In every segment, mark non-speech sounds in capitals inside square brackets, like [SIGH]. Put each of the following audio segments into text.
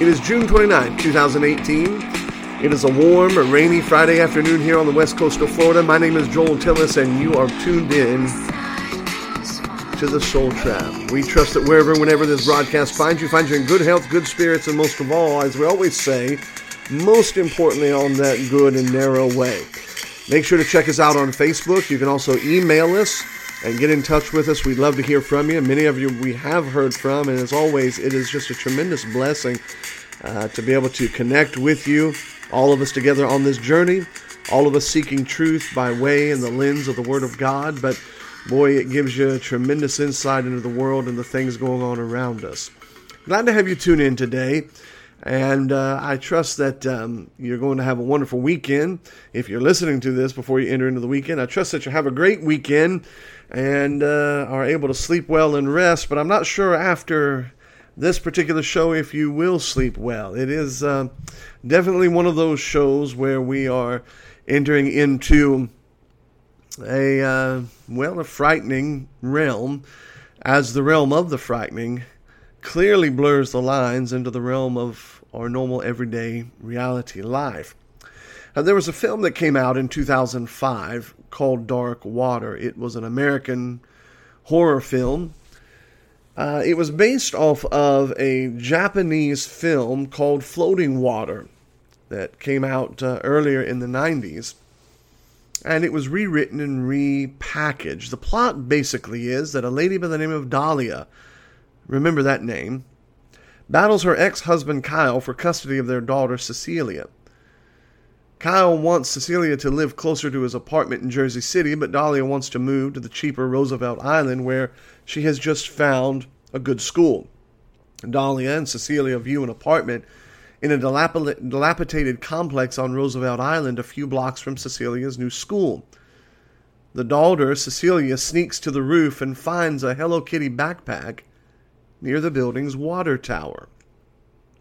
It is June 29, 2018. It is a warm, rainy Friday afternoon here on the west coast of Florida. My name is Joel Tillis, and you are tuned in to the Soul Trap. We trust that wherever, whenever this broadcast finds you, finds you in good health, good spirits, and most of all, as we always say, most importantly, on that good and narrow way. Make sure to check us out on Facebook. You can also email us and get in touch with us. We'd love to hear from you. Many of you we have heard from, and as always, it is just a tremendous blessing uh, to be able to connect with you, all of us together on this journey, all of us seeking truth by way and the lens of the Word of God. But boy, it gives you a tremendous insight into the world and the things going on around us. Glad to have you tune in today. And uh, I trust that um, you're going to have a wonderful weekend. If you're listening to this before you enter into the weekend, I trust that you have a great weekend and uh, are able to sleep well and rest. But I'm not sure after this particular show if you will sleep well. It is uh, definitely one of those shows where we are entering into a uh, well a frightening realm, as the realm of the frightening clearly blurs the lines into the realm of our normal everyday reality life. Now, there was a film that came out in 2005 called Dark Water. It was an American horror film. Uh, it was based off of a Japanese film called Floating Water that came out uh, earlier in the 90s. And it was rewritten and repackaged. The plot basically is that a lady by the name of Dahlia, remember that name, battles her ex husband Kyle for custody of their daughter Cecilia. Kyle wants Cecilia to live closer to his apartment in Jersey City, but Dahlia wants to move to the cheaper Roosevelt Island where she has just found a good school. Dahlia and Cecilia view an apartment in a dilapidated complex on Roosevelt Island a few blocks from Cecilia's new school. The daughter, Cecilia, sneaks to the roof and finds a Hello Kitty backpack near the building's water tower.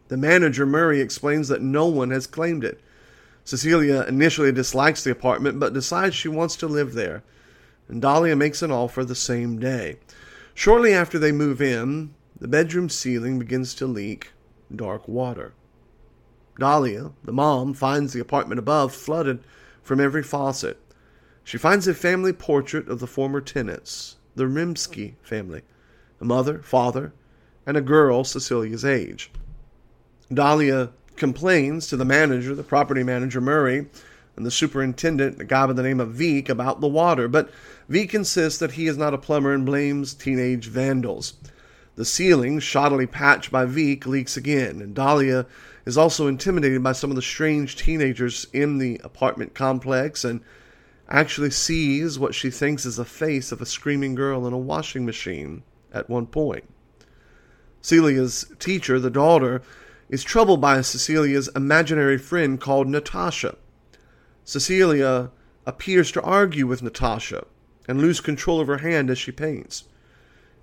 The manager, Murray, explains that no one has claimed it. Cecilia initially dislikes the apartment but decides she wants to live there, and Dahlia makes an offer the same day. Shortly after they move in, the bedroom ceiling begins to leak dark water. Dahlia, the mom, finds the apartment above flooded from every faucet. She finds a family portrait of the former tenants, the Rimsky family, a mother, father, and a girl Cecilia's age. Dahlia complains to the manager, the property manager Murray, and the superintendent, a guy by the name of Veeck, about the water, but Veeck insists that he is not a plumber and blames teenage vandals. The ceiling, shoddily patched by Veeck, leaks again, and Dahlia is also intimidated by some of the strange teenagers in the apartment complex and actually sees what she thinks is the face of a screaming girl in a washing machine at one point. Celia's teacher, the daughter, is troubled by Cecilia's imaginary friend called Natasha. Cecilia appears to argue with Natasha and lose control of her hand as she paints.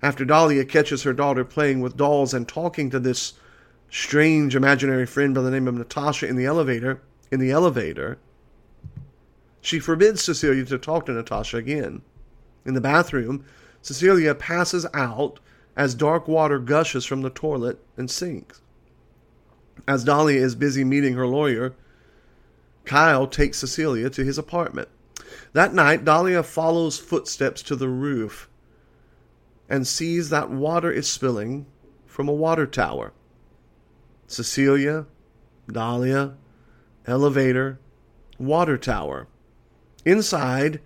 After Dahlia catches her daughter playing with dolls and talking to this strange imaginary friend by the name of Natasha in the elevator, in the elevator, she forbids Cecilia to talk to Natasha again. In the bathroom, Cecilia passes out as dark water gushes from the toilet and sinks. As Dahlia is busy meeting her lawyer, Kyle takes Cecilia to his apartment. That night, Dahlia follows footsteps to the roof and sees that water is spilling from a water tower. Cecilia, Dahlia, elevator, water tower. Inside,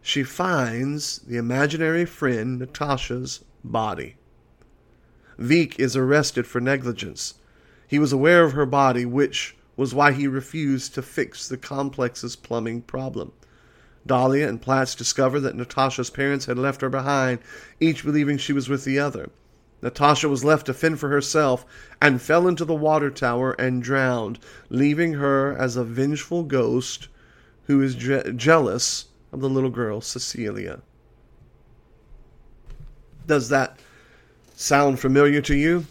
she finds the imaginary friend Natasha's body. Veeck is arrested for negligence. He was aware of her body, which was why he refused to fix the complex's plumbing problem. Dahlia and Platts discovered that Natasha's parents had left her behind, each believing she was with the other. Natasha was left to fend for herself and fell into the water tower and drowned, leaving her as a vengeful ghost who is je- jealous of the little girl Cecilia. Does that sound familiar to you?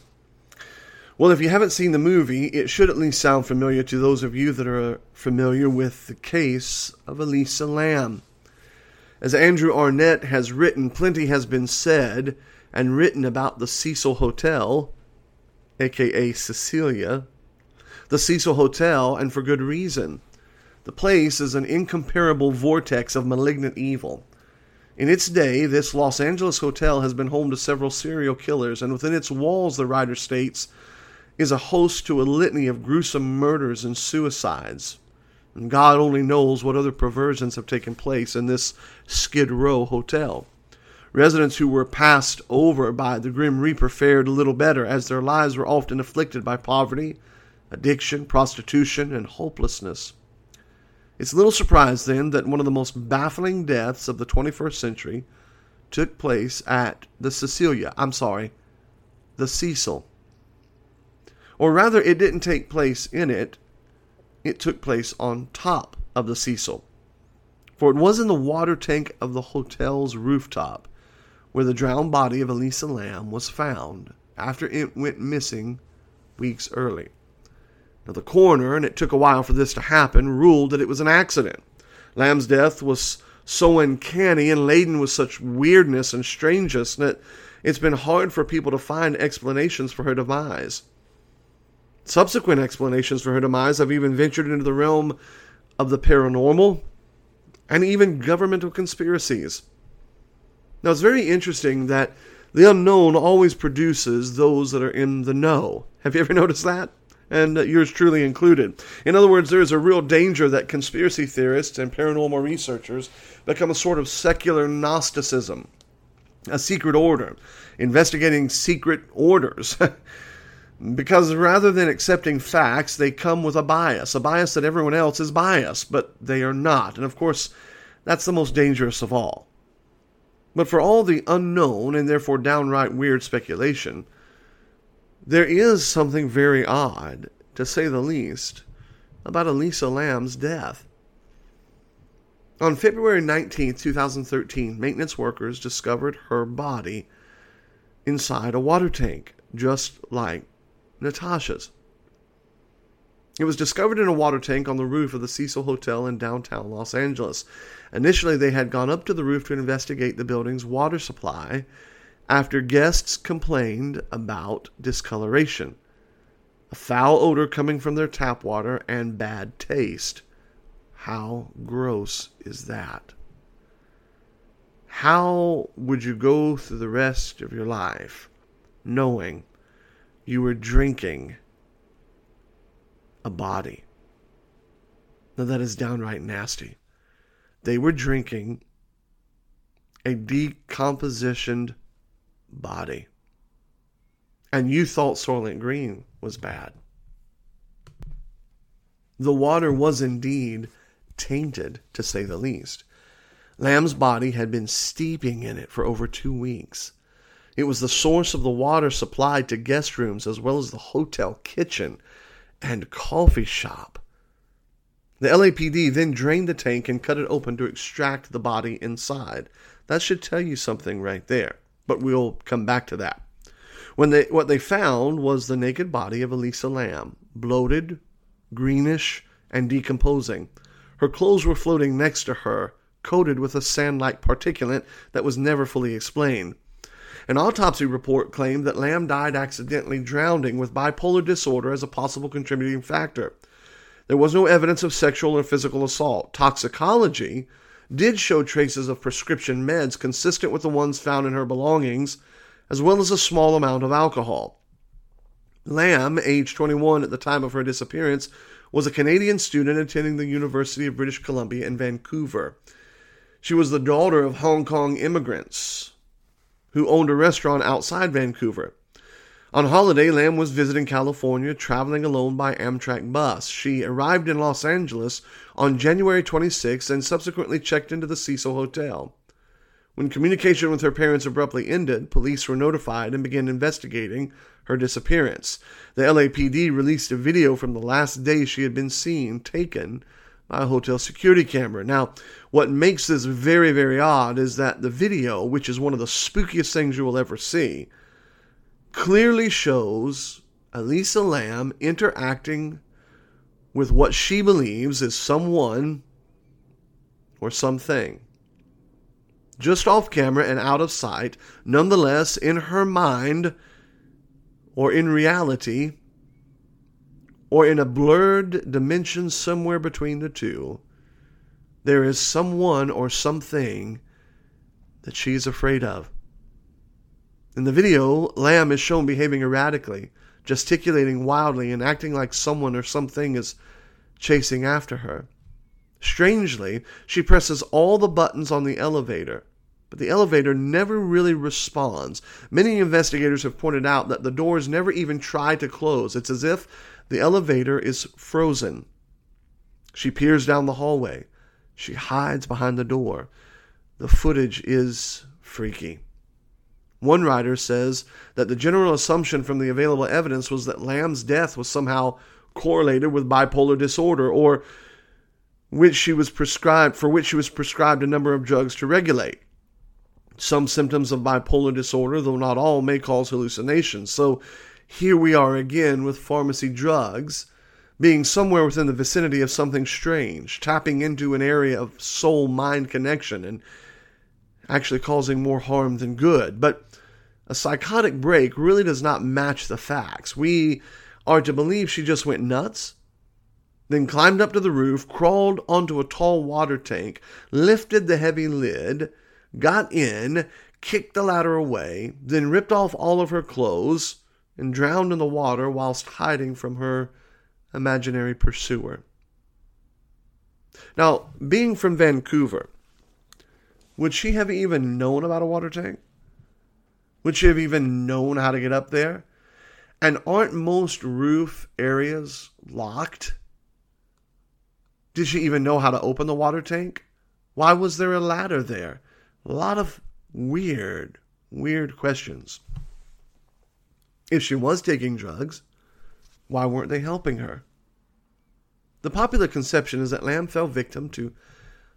Well, if you haven't seen the movie, it should at least sound familiar to those of you that are familiar with the case of Elisa Lam. As Andrew Arnett has written, plenty has been said and written about the Cecil Hotel, aka Cecilia, the Cecil Hotel, and for good reason. The place is an incomparable vortex of malignant evil. In its day, this Los Angeles hotel has been home to several serial killers, and within its walls, the writer states, is a host to a litany of gruesome murders and suicides. And God only knows what other perversions have taken place in this Skid Row hotel. Residents who were passed over by the Grim Reaper fared a little better, as their lives were often afflicted by poverty, addiction, prostitution, and hopelessness. It's little surprise, then, that one of the most baffling deaths of the 21st century took place at the Cecilia. I'm sorry, the Cecil. Or rather, it didn't take place in it, it took place on top of the Cecil. For it was in the water tank of the hotel's rooftop where the drowned body of Elisa Lam was found after it went missing weeks early. Now, the coroner, and it took a while for this to happen, ruled that it was an accident. Lam's death was so uncanny and laden with such weirdness and strangeness that it's been hard for people to find explanations for her demise. Subsequent explanations for her demise have even ventured into the realm of the paranormal and even governmental conspiracies. Now, it's very interesting that the unknown always produces those that are in the know. Have you ever [LAUGHS] noticed that? And yours truly included. In other words, there is a real danger that conspiracy theorists and paranormal researchers become a sort of secular Gnosticism, a secret order, investigating secret orders. [LAUGHS] because rather than accepting facts, they come with a bias, a bias that everyone else is biased, but they are not. And of course, that's the most dangerous of all. But for all the unknown and therefore downright weird speculation, there is something very odd, to say the least, about Elisa Lam's death. On February 19, 2013, maintenance workers discovered her body inside a water tank, just like Natasha's. It was discovered in a water tank on the roof of the Cecil Hotel in downtown Los Angeles. Initially, they had gone up to the roof to investigate the building's water supply after guests complained about discoloration, a foul odor coming from their tap water, and bad taste. How gross is that? How would you go through the rest of your life knowing you were drinking a body. Now, that is downright nasty. They were drinking a decompositioned body. And you thought Soylent Green was bad. The water was indeed tainted, to say the least. Lam's body had been steeping in it for over two weeks. It was the source of the water supplied to guest rooms as well as the hotel kitchen and coffee shop. The LAPD then drained the tank and cut it open to extract the body inside. That should tell you something right there, but we'll come back to that. When they what they found was the naked body of Elisa Lam, bloated, greenish, and decomposing. Her clothes were floating next to her, coated with a sand-like particulate that was never fully explained. An autopsy report claimed that Lam died accidentally drowning with bipolar disorder as a possible contributing factor. There was no evidence of sexual or physical assault. Toxicology did show traces of prescription meds consistent with the ones found in her belongings, as well as a small amount of alcohol. Lam, age 21 at the time of her disappearance, was a Canadian student attending the University of British Columbia in Vancouver. She was the daughter of Hong Kong immigrants who owned a restaurant outside Vancouver. On holiday, Lam was visiting California, traveling alone by Amtrak bus. She arrived in Los Angeles on January 26 and subsequently checked into the Cecil Hotel. When communication with her parents abruptly ended, police were notified and began investigating her disappearance. The LAPD released a video from the last day she had been seen taken a hotel security camera. Now, what makes this very, very odd is that the video, which is one of the spookiest things you will ever see, clearly shows Elisa Lam interacting with what she believes is someone or something. Just off camera and out of sight, nonetheless, in her mind or in reality, or in a blurred dimension somewhere between the two, there is someone or something that she is afraid of. In the video, Lam is shown behaving erratically, gesticulating wildly, and acting like someone or something is chasing after her. Strangely, she presses all the buttons on the elevator, but the elevator never really responds. Many investigators have pointed out that the doors never even try to close. It's as if the elevator is frozen. She peers down the hallway. She hides behind the door. The footage is freaky. One writer says that the general assumption from the available evidence was that Lam's death was somehow correlated with bipolar disorder or which she was prescribed for which she was prescribed a number of drugs to regulate. Some symptoms of bipolar disorder, though not all, may cause hallucinations. So here we are again with pharmacy drugs being somewhere within the vicinity of something strange, tapping into an area of soul mind connection and actually causing more harm than good. But a psychotic break really does not match the facts. We are to believe she just went nuts then climbed up to the roof, crawled onto a tall water tank, lifted the heavy lid, got in, kicked the ladder away, then ripped off all of her clothes and drowned in the water whilst hiding from her imaginary pursuer. Now, being from Vancouver, would she have even known about a water tank? Would she have even known how to get up there? And aren't most roof areas locked? Did she even know how to open the water tank? Why was there a ladder there? A lot of weird, weird questions. If she was taking drugs, why weren't they helping her? The popular conception is that Lam fell victim to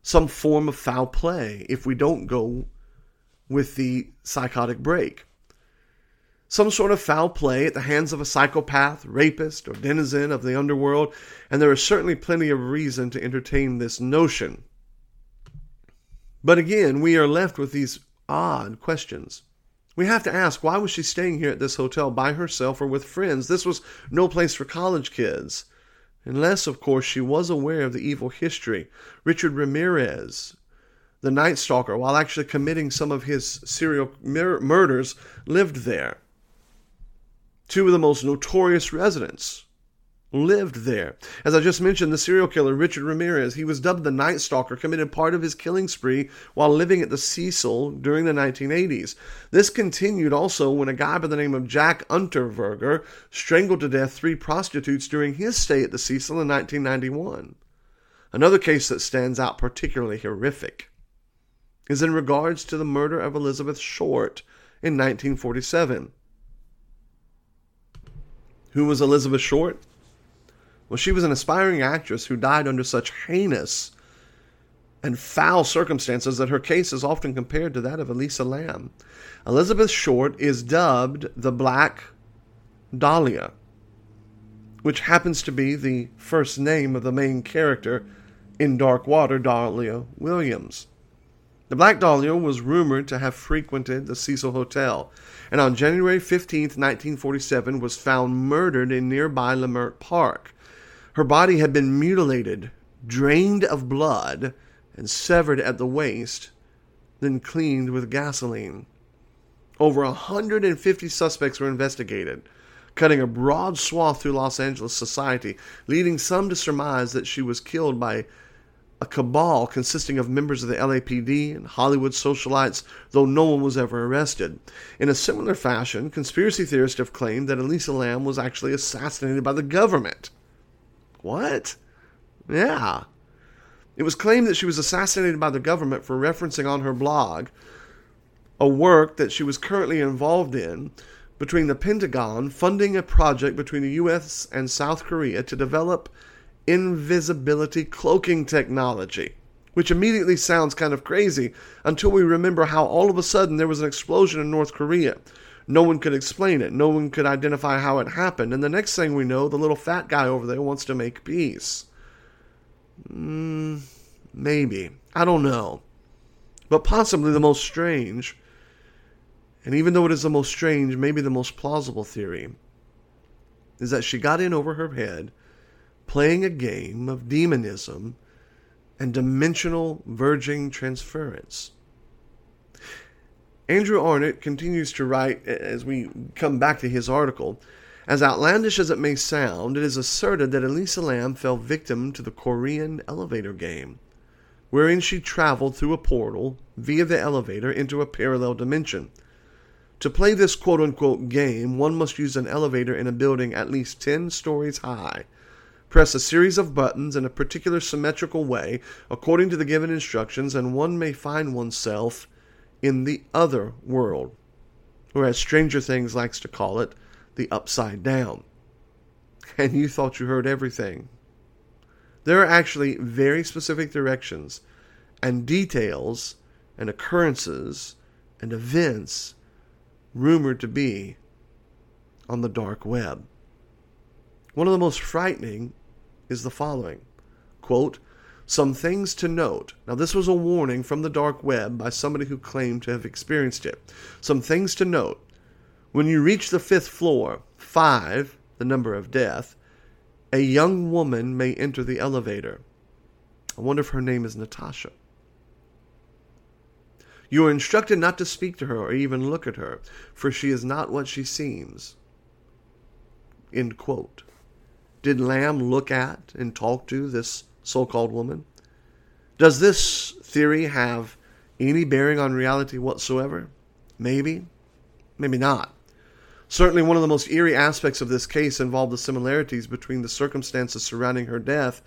some form of foul play if we don't go with the psychotic break some sort of foul play at the hands of a psychopath, rapist, or denizen of the underworld, and there is certainly plenty of reason to entertain this notion. But again, we are left with these odd questions. We have to ask why was she staying here at this hotel by herself or with friends? This was no place for college kids. Unless, of course, she was aware of the evil history. Richard Ramirez, the Night Stalker, while actually committing some of his serial mur- murders, lived there. Two of the most notorious residents lived there. As I just mentioned, the serial killer Richard Ramirez, he was dubbed the Night Stalker, committed part of his killing spree while living at the Cecil during the 1980s. This continued also when a guy by the name of Jack Unterweger strangled to death three prostitutes during his stay at the Cecil in 1991. Another case that stands out particularly horrific is in regards to the murder of Elizabeth Short in 1947. Who was Elizabeth Short? Well, she was an aspiring actress who died under such heinous and foul circumstances that her case is often compared to that of Elisa Lam. Elizabeth Short is dubbed the Black Dahlia, which happens to be the first name of the main character in Dark Water, Dahlia Williams. The Black Dahlia was rumored to have frequented the Cecil Hotel and on January 15, 1947, was found murdered in nearby Leimert Park. Her body had been mutilated, drained of blood, and severed at the waist, then cleaned with gasoline. Over 150 suspects were investigated, cutting a broad swath through Los Angeles society, leading some to surmise that she was killed by a cabal consisting of members of the LAPD and Hollywood socialites, though no one was ever arrested. In a similar fashion, conspiracy theorists have claimed that Elisa Lam was actually assassinated by the government. What? Yeah. It was claimed that she was assassinated by the government for referencing on her blog a work that she was currently involved in between the Pentagon funding a project between the US and South Korea to develop invisibility cloaking technology, which immediately sounds kind of crazy until we remember how all of a sudden there was an explosion in North Korea. No one could explain it, no one could identify how it happened, and the next thing we know, the little fat guy over there wants to make peace. Mm, maybe. I don't know. But possibly the most strange, and even though it is the most strange, maybe the most plausible theory, is that she got in over her head playing a game of demonism and dimensional verging transference. Andrew Arnott continues to write as we come back to his article. As outlandish as it may sound, it is asserted that Elisa Lam fell victim to the Korean elevator game, wherein she traveled through a portal via the elevator into a parallel dimension. To play this quote unquote game, one must use an elevator in a building at least 10 stories high, press a series of buttons in a particular symmetrical way according to the given instructions, and one may find oneself in the other world, or as Stranger Things likes to call it, the upside down. And you thought you heard everything. There are actually very specific directions and details and occurrences and events rumored to be on the dark web. One of the most frightening is the following quote, some things to note. Now, this was a warning from the dark web by somebody who claimed to have experienced it. Some things to note. When you reach the fifth floor, five, the number of death, a young woman may enter the elevator. I wonder if her name is Natasha. You are instructed not to speak to her or even look at her, for she is not what she seems. End quote. Did Lam look at and talk to this so called woman. Does this theory have any bearing on reality whatsoever? Maybe, maybe not. Certainly, one of the most eerie aspects of this case involved the similarities between the circumstances surrounding her death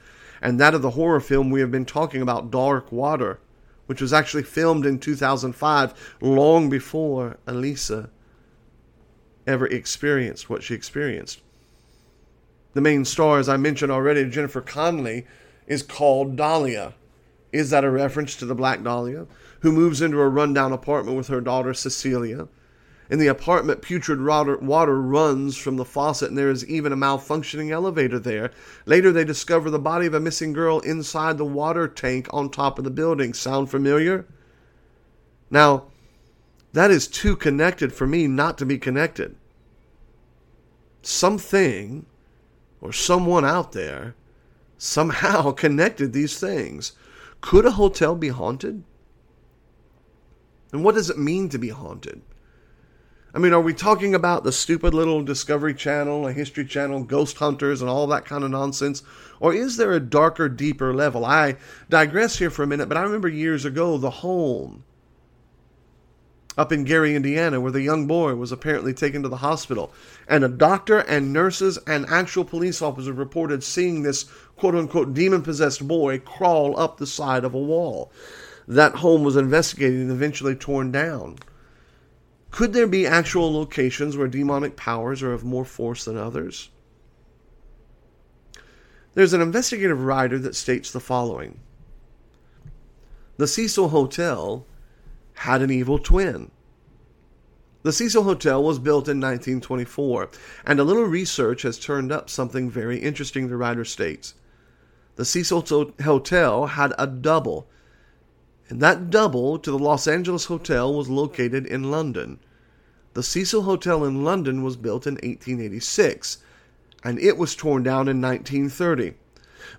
and that of the horror film we have been talking about, Dark Water, which was actually filmed in 2005, long before Elisa ever experienced what she experienced. The main star, as I mentioned already, Jennifer Connelly, is called Dahlia. Is that a reference to the Black Dahlia, who moves into a rundown apartment with her daughter Cecilia? In the apartment, putrid water runs from the faucet, and there is even a malfunctioning elevator there. Later, they discover the body of a missing girl inside the water tank on top of the building. Sound familiar? Now, that is too connected for me not to be connected. Something or someone out there somehow [LAUGHS] connected these things. Could a hotel be haunted? And what does it mean to be haunted? I mean, are we talking about the stupid little Discovery Channel, a History Channel, ghost hunters, and all that kind of nonsense? Or is there a darker, deeper level? I digress here for a minute, but I remember years ago the home up in Gary, Indiana, where the young boy was apparently taken to the hospital. And a doctor and nurses and actual police officers reported seeing this quote unquote demon possessed boy crawl up the side of a wall. That home was investigated and eventually torn down. Could there be actual locations where demonic powers are of more force than others? There's an investigative writer that states the following The Cecil Hotel had an evil twin. The Cecil Hotel was built in 1924, and a little research has turned up something very interesting, the writer states. The Cecil Hotel had a double, and that double to the Los Angeles Hotel was located in London. The Cecil Hotel in London was built in 1886, and it was torn down in 1930.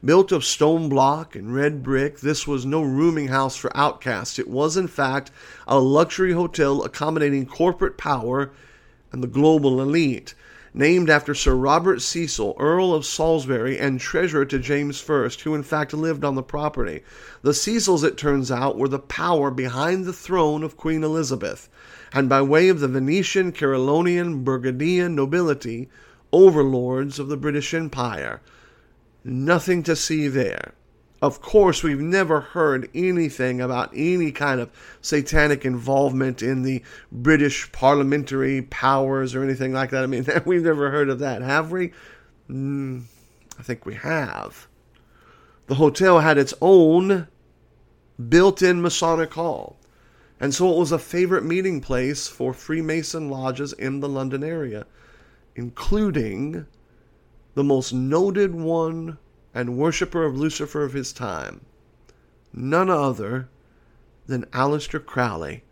Built of stone block and red brick, this was no rooming house for outcasts. It was, in fact, a luxury hotel accommodating corporate power and the global elite. Named after Sir Robert Cecil, Earl of Salisbury and treasurer to James I, who in fact lived on the property. The Cecils, it turns out, were the power behind the throne of Queen Elizabeth, and by way of the Venetian, Carolingian, Burgundian nobility, overlords of the British Empire. Nothing to see there. Of course, we've never heard anything about any kind of satanic involvement in the British parliamentary powers or anything like that. I mean, [LAUGHS] we've never heard of that, have we? Mm, I think we have. The hotel had its own built in Masonic hall, and so it was a favorite meeting place for Freemason lodges in the London area, including the most noted one and worshipper of Lucifer of his time, none other than Aleister Crowley,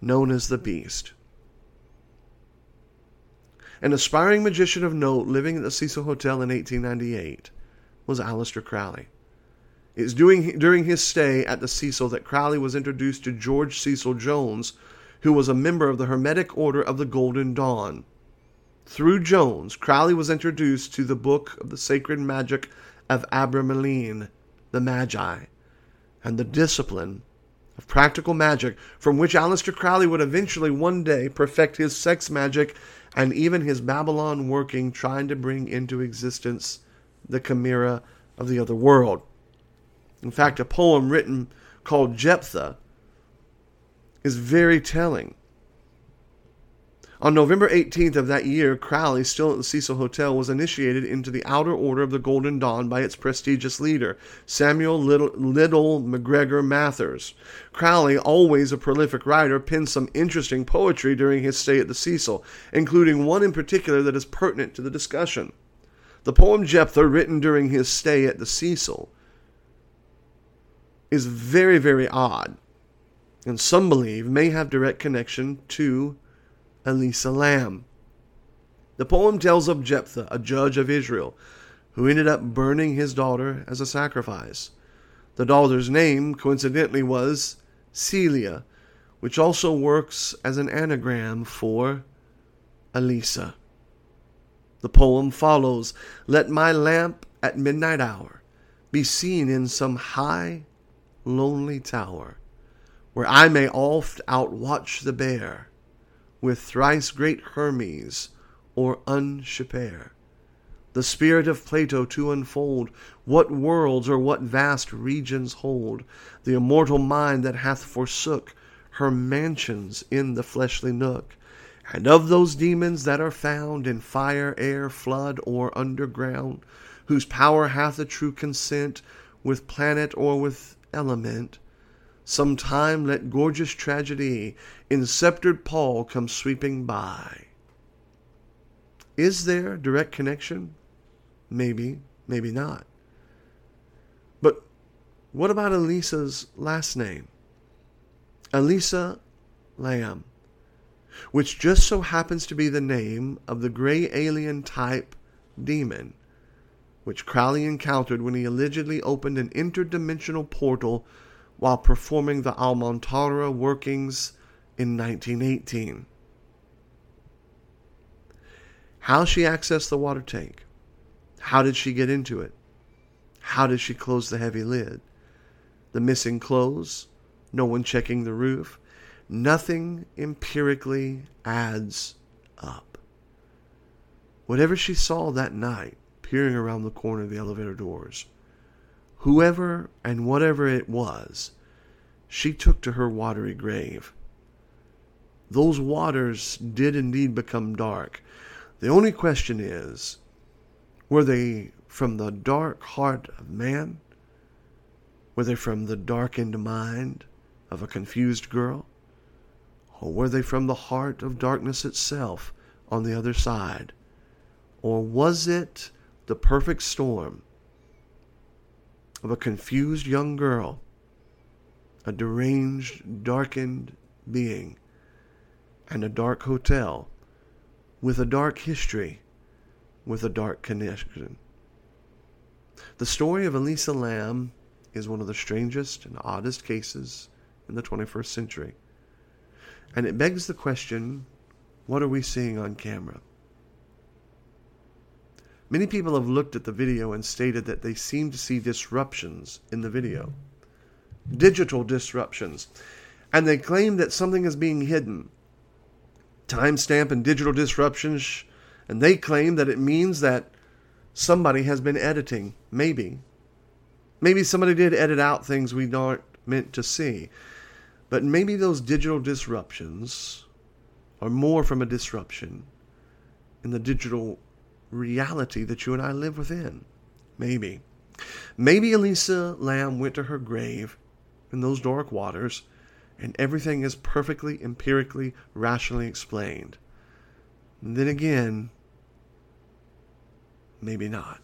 known as the Beast. An aspiring magician of note living at the Cecil Hotel in 1898, was Aleister Crowley. It was doing, during his stay at the Cecil that Crowley was introduced to George Cecil Jones, who was a member of the Hermetic Order of the Golden Dawn. Through Jones, Crowley was introduced to the book of the sacred magic of Abramelin, the Magi, and the discipline of practical magic from which Aleister Crowley would eventually one day perfect his sex magic and even his Babylon working trying to bring into existence the chimera of the other world. In fact, a poem written called Jephthah is very telling. On November 18th of that year, Crowley, still at the Cecil Hotel, was initiated into the Outer Order of the Golden Dawn by its prestigious leader, Samuel Little, Liddell MacGregor Mathers. Crowley, always a prolific writer, penned some interesting poetry during his stay at the Cecil, including one in particular that is pertinent to the discussion. The poem Jephthah, written during his stay at the Cecil, is very, very odd, and some believe may have direct connection to Elisa Lam. The poem tells of Jephthah, a judge of Israel, who ended up burning his daughter as a sacrifice. The daughter's name, coincidentally, was Celia, which also works as an anagram for Elisa. The poem follows Let my lamp at midnight hour be seen in some high, lonely tower, where I may oft outwatch the bear with thrice great Hermes or unsphere, the spirit of Plato to unfold what worlds or what vast regions hold. The immortal mind that hath forsook her mansions in the fleshly nook, and of those demons that are found in fire, air, flood, or underground, whose power hath a true consent with planet or with element, some time let gorgeous tragedy in sceptred pall come sweeping by. Is there direct connection? Maybe, maybe not. But what about Elisa's last name? Elisa Lam, which just so happens to be the name of the gray alien type demon which Crowley encountered when he allegedly opened an interdimensional portal while performing the Amalantrah workings in 1918. How she accessed the water tank? How did she get into it? How did she close the heavy lid? The missing clothes? No one checking the roof? Nothing empirically adds up. Whatever she saw that night, peering around the corner of the elevator doors, Whoever and whatever it was, she took to her watery grave. Those waters did indeed become dark. The only question is were they from the dark heart of man? Were they from the darkened mind of a confused girl? Or were they from the heart of darkness itself on the other side? Or was it the perfect storm of a confused young girl, a deranged, darkened being, and a dark hotel with a dark history, with a dark connection. The story of Elisa Lam is one of the strangest and oddest cases in the 21st century. And it begs the question what are we seeing on camera? Many people have looked at the video and stated that they seem to see disruptions in the video, digital disruptions, and they claim that something is being hidden. Timestamp and digital disruptions, and they claim that it means that somebody has been editing, maybe. Maybe somebody did edit out things we aren't meant to see. But maybe those digital disruptions are more from a disruption in the digital reality that you and I live within. Maybe. Maybe Elisa Lam went to her grave in those dark waters and everything is perfectly empirically, rationally explained. And then again, maybe not.